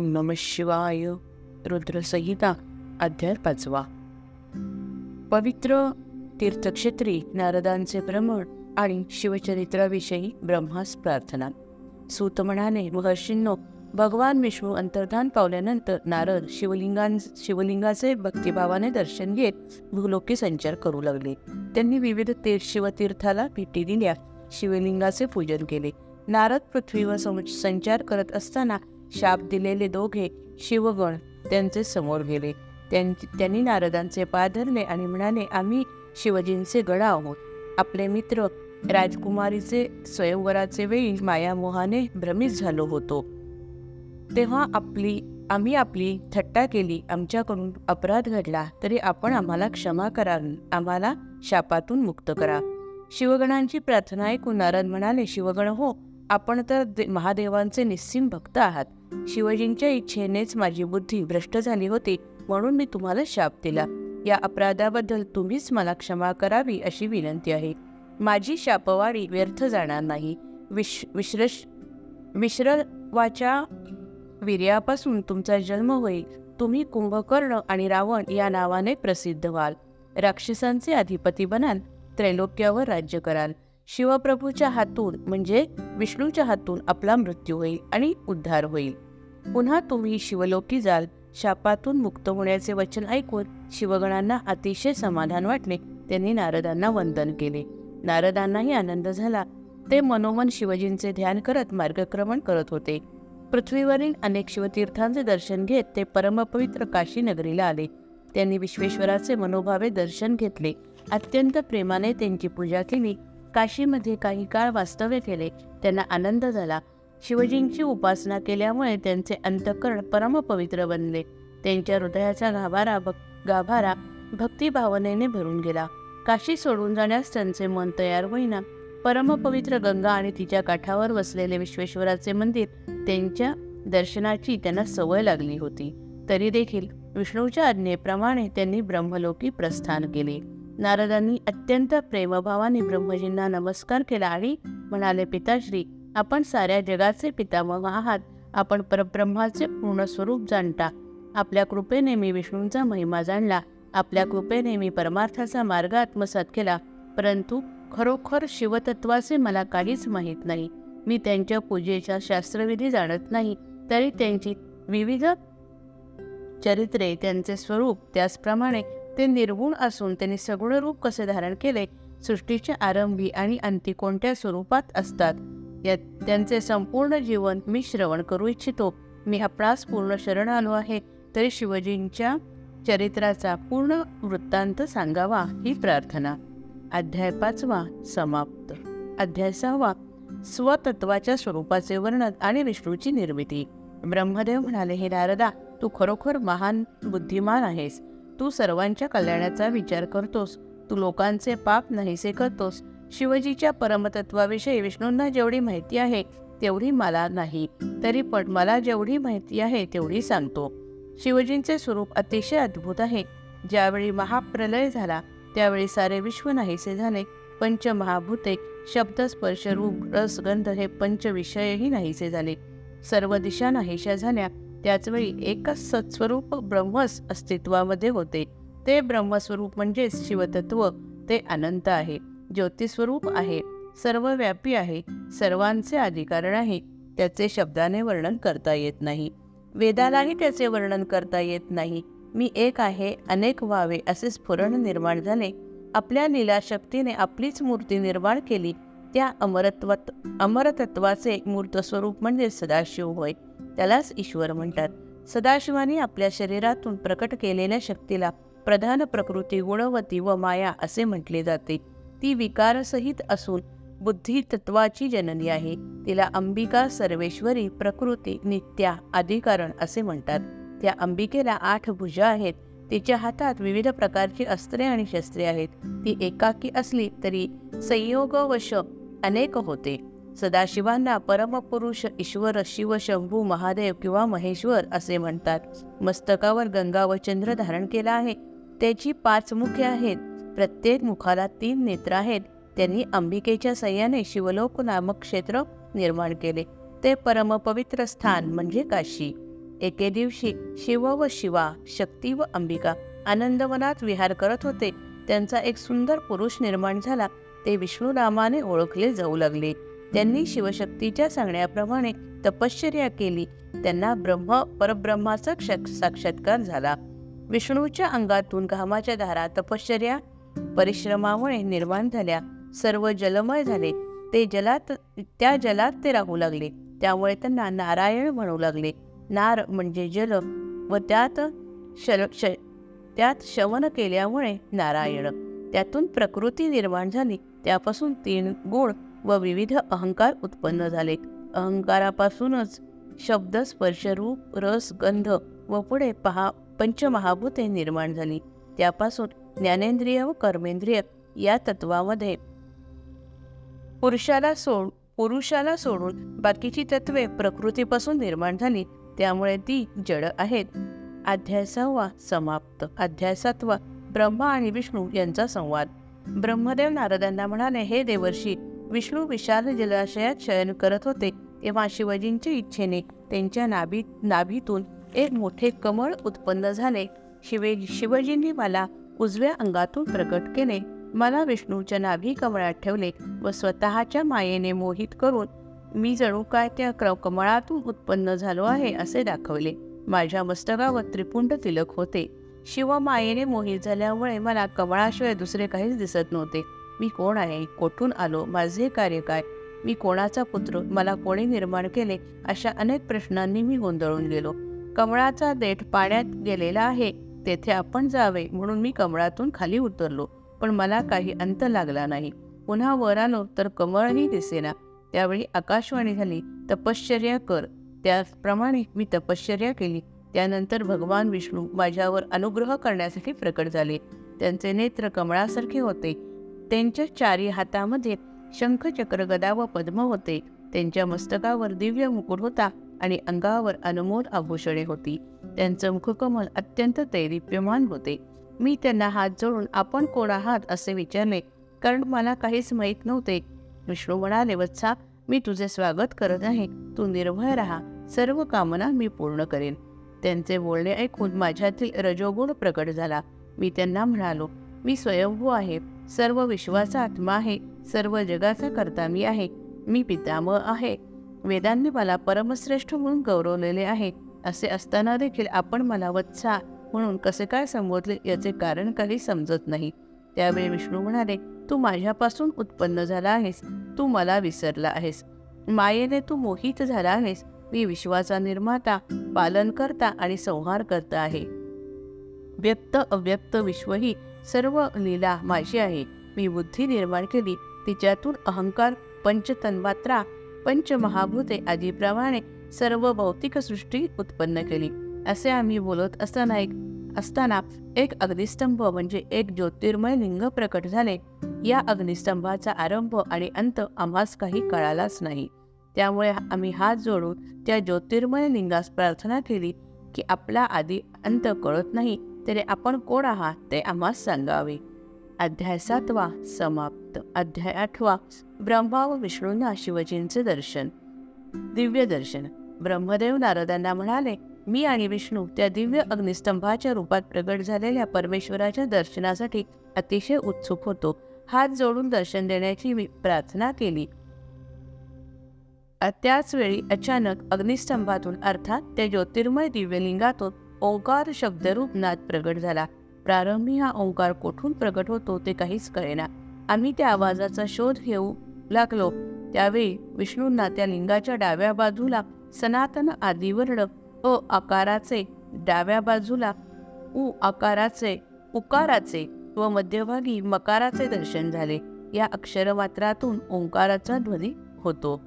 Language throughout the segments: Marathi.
ओम नम शिवाय. रुद्रसंहिता अध्याय पाचवा. पवित्र तीर्थक्षेत्री नारदांचे भ्रमण आणि शिवचरित्राविषयी ब्रह्मास प्रार्थना. सूत महर्षींनो भगवान विष्णू अंतर्धान पावल्यानंतर नारद शिवलिंगां शिवलिंगाचे भक्तिभावाने दर्शन घेत भूलोकी संचार करू लागले. त्यांनी विविध तीर्थ शिवतीर्थाला भेटी दिल्या. शिवलिंगाचे पूजन केले. नारद पृथ्वीवर संचार करत असताना शाप दिलेले दोघे शिवगण त्यांचे समोर गेले. त्यां- त्यांनी नारदांचे पाय धरले आणि म्हणाले आम्ही शिवजींचे गण आहोत. आपले मित्र राजकुमारीचे स्वयंवराचे वेळी मायामोहाने भ्रमित झालो होतो. तेव्हा आपली आम्ही आपली थट्टा केली. आमच्याकडून अपराध घडला. तरी आपण आम्हाला क्षमा करा. आम्हाला शापातून मुक्त करा. शिवगणांची प्रार्थना ऐकून नारद म्हणाले शिवगण हो आपण तर दे- महादेवांचे निस्सीम भक्त आहात. शिवजींच्या इच्छेनेच माझी बुद्धी भ्रष्ट झाली होती म्हणून मी तुम्हाला शाप दिला. या अपराधाबद्दल तुम्हीच मला क्षमा करावी अशी विनंती आहे. माझी शापवाडी व्यर्थ जाणार नाही. विश विश्रश विश्रवाच्या वीर्यापासून तुमचा जन्म होईल. तुम्ही कुंभकर्ण आणि रावण या नावाने प्रसिद्ध व्हाल. राक्षसांचे अधिपती बनाल त्रैलोक्यावर राज्य कराल. शिवप्रभूच्या हातून म्हणजे विष्णूच्या हातून आपला मृत्यू होईल आणि उद्धार होईल. पुन्हा तुम्ही शिवलोकी जाल. शापातून मुक्त होण्याचे वचन ऐकून शिवगणांना अतिशय समाधान वाटले. त्यांनी नारदांना वंदन केले. नारदांनाही आनंद झाला. ते मनोमन शिवजींचे ध्यान करत मार्गक्रमण करत होते. पृथ्वीवरील अनेक शिवतीर्थांचे दर्शन घेत ते परमपवित्र काशी नगरीला आले. त्यांनी विश्वेश्वराचे मनोभावे दर्शन घेतले. अत्यंत प्रेमाने त्यांची पूजा केली. काशीमध्ये काही काळ वास्तव्य केले. त्यांना आनंद झाला. शिवजींची उपासना केल्यामुळे त्यांचे अंतकरण परमपवित्र बनले. त्यांच्या हृदयाचा गाभारा भक गाभारा भक्तिभावनेने भरून गेला. काशी सोडून जाण्यास त्यांचे मन तयार होईना. परमपवित्र गंगा आणि तिच्या काठावर वसलेले विश्वेश्वराचे मंदिर त्यांच्या दर्शनाची त्यांना सवय लागली होती. तरी देखील विष्णूच्या आज्ञेप्रमाणे त्यांनी ब्रह्मलोकी प्रस्थान केले. नारदांनी अत्यंत प्रेमभावाने ब्रह्मजींना नमस्कार केला आणि म्हणाले पिताश्री आपण साऱ्या जगाचे पितामह आहात. आपण परब्रह्माचे पूर्ण स्वरूप जाणता. आपल्या कृपेने मी विष्णूंचा महिमा जाणला. आपल्या कृपेने मी परमार्थाचा मार्ग आत्मसात केला. परंतु खरोखर शिवतत्वाचे मला काहीच माहीत नाही. मी त्यांच्या पूजेच्या शास्त्रविधी जाणत नाही. तरी त्यांची विविध चरित्रे त्यांचे स्वरूप त्याचप्रमाणे ते निर्गुण असून त्यांनी सगुण रूप कसे धारण केले सृष्टीच्या आरंभी आणि अंती कोणत्या स्वरूपात असतात या त्यांचे संपूर्ण जीवन मी श्रवण करू इच्छितो. मी आपणास पूर्ण शरण आलो आहे तरी शिवजींच्या चरित्राचा पूर्ण वृत्तांत सांगावा ही प्रार्थना. अध्याय पाचवा समाप्त. अध्याय सहावा स्वतत्वाच्या स्वरूपाचे वर्णन आणि विष्णूची निर्मिती. ब्रह्मदेव म्हणाले हे नारदा तू खरोखर महान बुद्धिमान आहेस. तू सर्वांच्या कल्याणाचा विचार करतोस. तू लोकांचे पाप नाहीसे करतोस. शिवजीच्या परमतत्वाविषयी विष्णूंना जेवढी माहिती आहे तेवढी मला नाही. तरी पण मला जेवढी माहिती आहे तेवढी सांगतो. शिवजींचे स्वरूप अतिशय अद्भुत आहे. ज्यावेळी महाप्रलय झाला त्यावेळी सारे विश्व नाहीसे झाले. पंचमहाभूते शब्द स्पर्श रूप रस गंध हे पंचविषयही नाहीसे झाले. सर्व दिशा नाहीशा झाल्या. त्याचवेळी एकच सत्स्वरूप ब्रह्मच अस्तित्वामध्ये होते. ते ब्रह्मस्वरूप म्हणजेच शिवतत्व. ते अनंत आहे. ज्योतिस्वरूप आहे. सर्वव्यापी आहे. सर्वांचे अधिकारण आहे. त्याचे शब्दाने वर्णन करता येत नाही. वेदालाही त्याचे वर्णन करता येत नाही. मी एक आहे अनेक व्हावे असे स्फुरण निर्माण झाले. आपल्या लीलाशक्तीने आपलीच मूर्ती निर्माण केली. त्या अमरत्वात अमरतत्वाचे मूर्त स्वरूप म्हणजे सदाशिव होय. त्यालाच ईश्वर म्हणतात. सदाशिवाने आपल्या शरीरातून प्रकट केलेल्या शक्तीला प्रधान प्रकृती गुणवती व माया असे म्हटले जाते. ती विकारसहित असून बुद्धी तत्वाची जननी आहे. तिला अंबिका सर्वेश्वरी प्रकृती नित्या अधिकारण असे म्हणतात. त्या अंबिकेला आठ भुजा आहेत. तिच्या हातात विविध प्रकारची अस्त्रे आणि शस्त्रे आहेत. ती एकाकी असली तरी संयोगवश अनेक होते. सदाशिवांना परमपुरुष ईश्वर शिव शंभू महादेव किंवा महेश्वर असे म्हणतात. मस्तकावर गंगा व चंद्र धारण केला आहे. त्याची पाच मुखे आहेत. प्रत्येक मुखाला तीन नेत्र आहेत. त्यांनी अंबिकेच्या सह्याने शिवलोक नामक क्षेत्र निर्माण केले. ते परमपवित्र स्थान म्हणजे काशी. एके दिवशी शिव व शिवा शक्ती व अंबिका आनंदवनात विहार करत होते. त्यांचा एक सुंदर पुरुष निर्माण झाला. ते विष्णू नामाने ओळखले जाऊ लागले. त्यांनी शिवशक्तीच्या सांगण्याप्रमाणे तपश्चर्या केली. त्यांना ब्रह्म परब्रह्माचा साक्षात्कार झाला. विष्णूच्या अंगातून घामाच्या धारा तपश्चर्या परिश्रमामुळे निर्माण झाल्या. सर्व जलमय झाले. ते जलात त्या जलात ते राहू लागले. त्यामुळे त्यांना नारायण म्हणू लागले. नार म्हणजे जल व त्यात शल श त्यात शवन केल्यामुळे नारायण. त्यातून प्रकृती निर्माण झाली. त्यापासून तीन गुण व विविध अहंकार उत्पन्न झाले. अहंकारापासूनच शब्द स्पर्श रूप रस गंध व पुढे पहा पंचमहाभूते निर्माण झाली. त्यापासून ज्ञानेंद्रिय व कर्मेंद्रिय या तत्वामध्ये पुरुषाला सोड पुरुषाला सोडून बाकीची तत्वे प्रकृतीपासून निर्माण झाली त्यामुळे ती जड आहेत. अध्याय सहावा समाप्त. अध्याय सातवा ब्रह्मा आणि विष्णू यांचा संवाद. ब्रह्मदेव नारदांना म्हणाले हे देवर्षी विष्णू विशाल जलाशयात शयन करत होते. तेव्हा शिवजींच्या इच्छेने त्यांच्या नाभी नाभीतून एक मोठे कमळ उत्पन्न झाले. शिवे शिवजींनी मला उजव्या अंगातून प्रकट केले. मला विष्णूच्या नाभी कमळात ठेवले व स्वतःच्या मायेने मोहित करून मी जणू काय त्या क्र कमळातून उत्पन्न झालो आहे? असे दाखवले. माझ्या मस्तकावर त्रिपुंड तिलक होते. शिव मायेने मोहित झाल्यामुळे मला कमळाशिवाय दुसरे काहीच दिसत नव्हते. मी कोण आहे? कोठून आलो? माझे कार्य काय? मी कोणाचा पुत्र? मला कोणी निर्माण केले? अशा अनेक प्रश्नांनी मी गोंधळून गेलो. कमळाचा देठ पाण्यात गेलेला आहे. तेथे आपण जावे म्हणून मी कमळातून खाली उतरलो. पण मला काही अंत लागला नाही. पुन्हा वर आलो तर कमळही दिसेना. त्यावेळी आकाशवाणी झाली तपश्चर्या कर. त्याप्रमाणे मी तपश्चर्या केली. त्यानंतर भगवान विष्णू माझ्यावर अनुग्रह करण्यासाठी प्रकट झाले. त्यांचे नेत्र कमळासारखे होते. त्यांच्या चारी हातामध्ये शंख चक्र गदा व पद्म होते. त्यांच्या मस्तकावर दिव्य मुकुट होता आणि अंगावर अनमोल आभूषणे होती. त्यांचं मुखकमल अत्यंत तैरीप्यमान होते. मी त्यांना हात जोडून आपण कोण आहात? असे विचारले. कारण मला काहीच माहीत नव्हते. विष्णू म्हणाले वत्सा मी तुझे स्वागत करत आहे. तू निर्भय राहा. सर्व कामना मी पूर्ण करेन. त्यांचे बोलणे ऐकून माझ्यातील रजोगुण प्रकट झाला. मी त्यांना म्हणालो मी स्वयंभू आहे. सर्व विश्वाचा आत्मा आहे. सर्व जगाचा कर्ता मी आहे. मी पितामह आहे. वेदांनी मला परमश्रेष्ठ म्हणून गौरवलेले आहे. असे असताना देखील आपण मला वत्सा म्हणून कसे काय संबोधले याचे कारण काही समजत नाही त्यावेळी विष्णू म्हणाले तू माझ्यापासून उत्पन्न झाला आहेस. तू मला विसरला आहेस. मायेने तू मोहित झाला आहेस. मी विश्वाचा निर्माता पालनकर्ता आणि संहार करता आहे. व्यक्त अव्यक्त विश्व ही सर्व लीला माझी आहे. मी बुद्धी निर्माण केली. तिच्यातून अहंकार पंचतन्मात्रा पंचमहाभूते आदीप्रमाणे सर्व भौतिक सृष्टी उत्पन्न केली. असे आम्ही बोलत असताना एक असताना एक अग्निस्तंभ म्हणजे एक ज्योतिर्मय लिंग प्रकट झाले. या अग्निस्तंभाचा आरंभ आणि अंत आम्हास काही कळालाच नाही. त्यामुळे आम्ही हात जोडून त्या ज्योतिर्मय लिंगास प्रार्थना केली की आपला आधी अंत कळत नाही. तरी आपण कोण आहात ते आम्हास सांगावे. अध्याय सातवा समाप्त. अध्याय आठवा ब्रह्मा व विष्णूंना शिवजींचे दर्शन. दिव्य दर्शन. ब्रह्मदेव नारदांना म्हणाले मी आणि विष्णू त्या दिव्य अग्निस्तंभाच्या रूपात प्रगट झालेल्या परमेश्वराच्या दर्शनासाठी अतिशय उत्सुक होतो. हात जोडून दर्शन देण्याची मी प्रार्थना केली. त्याच वेळी अचानक अग्निस्तंभातून अर्थात त्या ज्योतिर्मय दिव्यलिंगातून ओंकार शब्दरूप नाद प्रगट झाला. प्रारंभी हा ओंकार कोठून प्रगट होतो ते काहीच कळेना. आम्ही त्या आवाजाचा शोध घेऊ लागलो. त्यावेळी विष्णूंना त्या लिंगाच्या डाव्या बाजूला सनातन आदिवर्ण अ आकाराचे डाव्या बाजूला उ आकाराचे उकाराचे व मध्यभागी मकाराचे दर्शन झाले. या अक्षरमात्रातून ओंकाराचा ध्वनी होतो.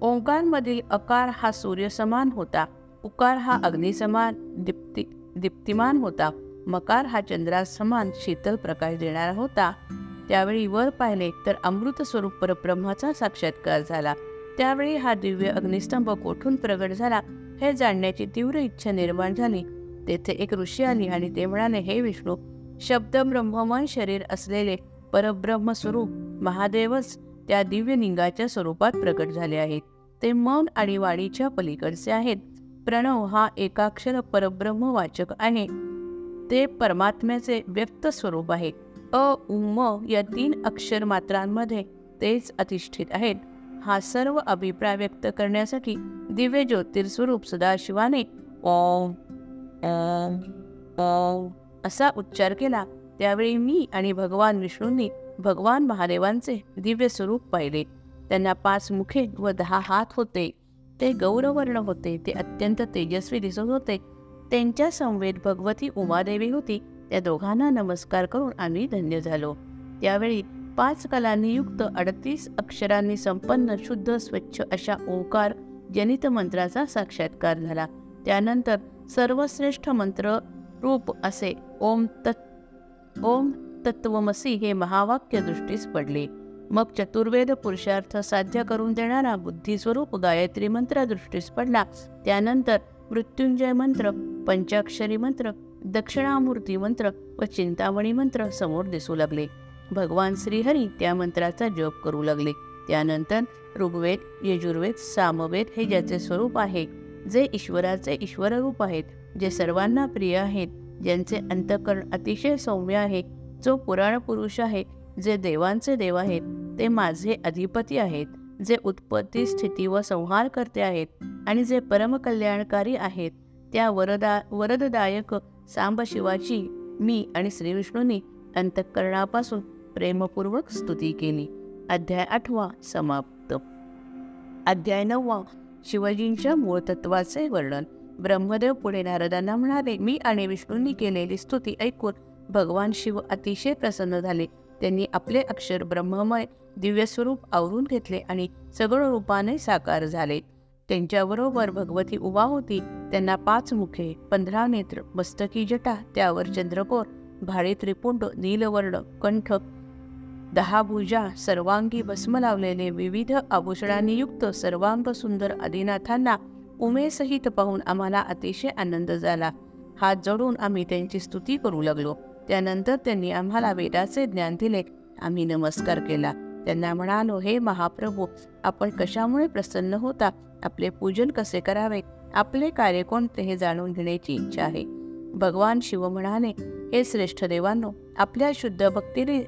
ओंकारमधील अकार हा सूर्यसमान होता. उकार हा अग्निसमान दीप्ती दीप्तिमान होता. मकार हा चंद्रासमान शीतल प्रकाश देणारा होता. त्यावेळी वर पाहिले तर अमृत स्वरूप परब्रह्माचा साक्षात्कार झाला. त्यावेळी हा दिव्य अग्निस्तंभ कोठून प्रगट झाला हे जाणण्याची तीव्र इच्छा निर्माण झाली. तेथे एक ऋषी आली आणि ते म्हणाले हे विष्णू शब्द ब्रह्ममय शरीर असलेले परब्रह्म स्वरूप महादेवच त्या दिव्य लिंगाच्या स्वरूपात प्रकट झाले आहेत. ते मन आणि वाणीच्या पलीकडचे आहेत. प्रणव हा एकाक्षर परब्रह्म वाचक आहे. ते परमात्म्याचे व्यक्त स्वरूप आहे. अ उम या तीन अक्षर मात्रांमध्ये तेच अधिष्ठित आहेत. हा सर्व अभिप्राय व्यक्त करण्यासाठी दिव्य ज्योतिर्स्वरूप सदाशिवाने ओम ओम ओम असा उच्चार केला. त्यावेळी मी आणि भगवान विष्णूंनी भगवान महादेवांचे दिव्य स्वरूप पाहिले. त्यांना पाच मुखे व दहा हात होते. ते गौरवर्ण होते ते अत्यंत तेजस्वी दिसत होते. त्यांच्या संवेद भगवती उमादेवी होती. त्या दोघांना नमस्कार करून आम्ही धन्य झालो. त्यावेळी पाच कलांनी युक्त अडतीस अक्षरांनी संपन्न शुद्ध स्वच्छ अशा ओंकार जनित मंत्राचा साक्षात्कार झाला. त्यानंतर सर्वश्रेष्ठ मंत्र रूप असे ओम तत् ओम तत्वमसी हे महावाक्य दृष्टीस पडले. मग चतुर्वेद पुरुषार्थ साध्य करून देणारा बुद्धिस्वरूप गायत्री मंत्र दृष्टीस पडला. त्यानंतर मृत्युंजय मंत्र पंचाक्षरी मंत्र दक्षिणामूर्ती मंत्र व चिंतामणी मंत्र समोर दिसू लागले. भगवान श्रीहरी त्या मंत्राचा जप करू लागले. त्यानंतर ऋग्वेद यजुर्वेद सामवेद हे ज्याचे स्वरूप आहे जे ईश्वराचे ईश्वररूप आहेत जे सर्वांना प्रिय आहेत ज्यांचे अंतकरण अतिशय सौम्य आहे जो पुराण पुरुष आहे जे देवांचे देव आहेत ते माझे अधिपती आहेत जे उत्पत्ती स्थिती व संहार करते आहेत आणि जे परमकल्याणकारी आहेत त्या वरदा वरददायक सांबशिवाची मी आणि श्रीविष्णूंनी अंतःकरणापासून प्रेमपूर्वक स्तुती केली. अध्याय आठवा समाप्त. अध्याय नववा. शिवजींच्या मूळ तत्वाचे वर्णन. ब्रह्मदेव पुढे नारदांना म्हणाले मी आणि विष्णूंनी केलेली स्तुती ऐकून भगवान शिव अतिशय प्रसन्न झाले. त्यांनी आपले अक्षर ब्रह्ममय दिव्य स्वरूप आवरून घेतले आणि सगळं रूपाने साकार झाले. त्यांच्याबरोबर भगवती उभा होती. त्यांना पाच मुखे पंधरा नेत्र मस्तकी जटा त्यावर चंद्रकोर भाडे त्रिपुंड नीलवर्ण कंठ दहा भुजा सर्वांगी भस्म लावलेले विविध आभूषणांनी युक्त सर्वांग सुंदर आदिनाथांना उमेसहित पाहून आम्हाला अतिशय आनंद झाला. हात जोडून आम्ही त्यांची स्तुती करू लागलो. त्यानंतर त्यांनी आम्हाला वेदाचे ज्ञान दिले. आम्ही नमस्कार केला. त्यांना म्हणालो हे महाप्रभू आपण कशामुळे प्रसन्न होता? आपले पूजन कसे करावे? आपले कार्य कोणते हे जाणून घेण्याची इच्छा आहे. भगवान शिव म्हणाले हे श्रेष्ठ देवांनो आपल्या शुद्ध भक्तीने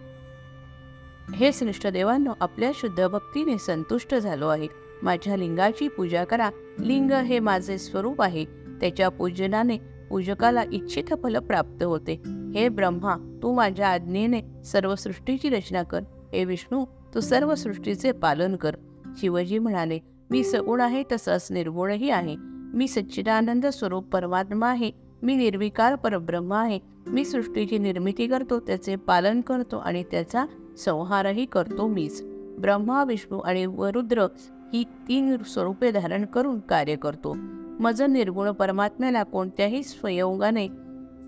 हे श्रेष्ठ देवांनो आपल्या शुद्ध भक्तीने संतुष्ट झालो आहे. माझ्या लिंगाची पूजा करा. लिंग हे माझे स्वरूप आहे. त्याच्या पूजनाने पूजकाला इच्छित फल प्राप्त होते. हे ब्रह्मा तू माझ्या आज्ञेने सर्व सृष्टीची रचना कर. हे विष्णू तू सर्व सृष्टीचे पालन कर. शिवजी म्हणाले मी सगुण आहे तसंच निर्गुणही आहे. मी सच्चिदानंद स्वरूप परमात्मा आहे. मी निर्विकार परब्रह्म आहे. मी सृष्टीची निर्मिती करतो त्याचे पालन करतो आणि त्याचा संहारही करतो मीच. ब्रह्मा विष्णू आणि वरुद्र ही तीन स्वरूपे धारण करून कार्य करतो. मज निर्गुण परमात्म्याला कोणत्याही स्वयोगाने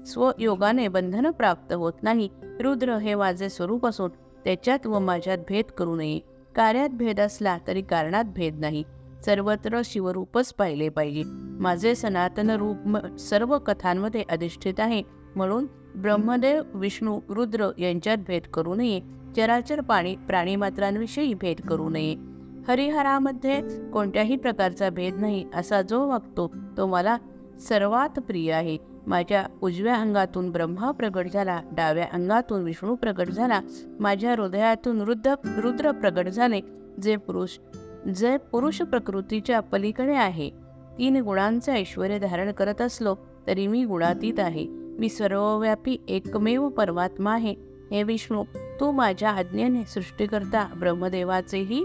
स्वयोगाने बंधन प्राप्त होत नाही. रुद्र हे माझे स्वरूप असून त्याच्यात व माझ्यात भेद करू नये. कार्यात भेद असला तरी कारणात भेद नाही. सर्वत्र शिवरूपच पाहिले पाहिजे. माझे सनातन रूप सर्व कथांमध्ये अधिष्ठित आहे. म्हणून ब्रह्मदेव विष्णू रुद्र यांच्यात भेद करू नये. चराचर पाणी प्राणीमात्रांविषयी भेद करू नये. हरिहरामध्ये कोणत्याही प्रकारचा भेद नाही असा जो वागतो तो मला सर्वात प्रिय आहे. माझ्या उजव्या अंगातून ब्रह्मा प्रगट झाला डाव्या अंगातून विष्णू प्रगट झाला माझ्या हृदयातून रुद्र रुद्र प्रगट झाले. जे पुरुष जे पुरुष प्रकृतीच्या पलीकडे आहे तीन गुणांचे ऐश्वर धारण करत असलो तरी मी गुणातीत आहे. मी सर्वव्यापी एकमेव परमात्मा आहे. हे विष्णू तू माझ्या आज्ञेने सृष्टीकर्ता ब्रह्मदेवाचेही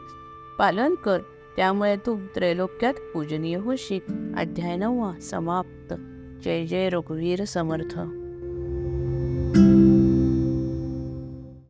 पालन कर. त्यामुळे तू त्रैलोक्यात पूजनीय होशील. अध्याय नववा समाप्त. जय जय रघुवीर समर्थ.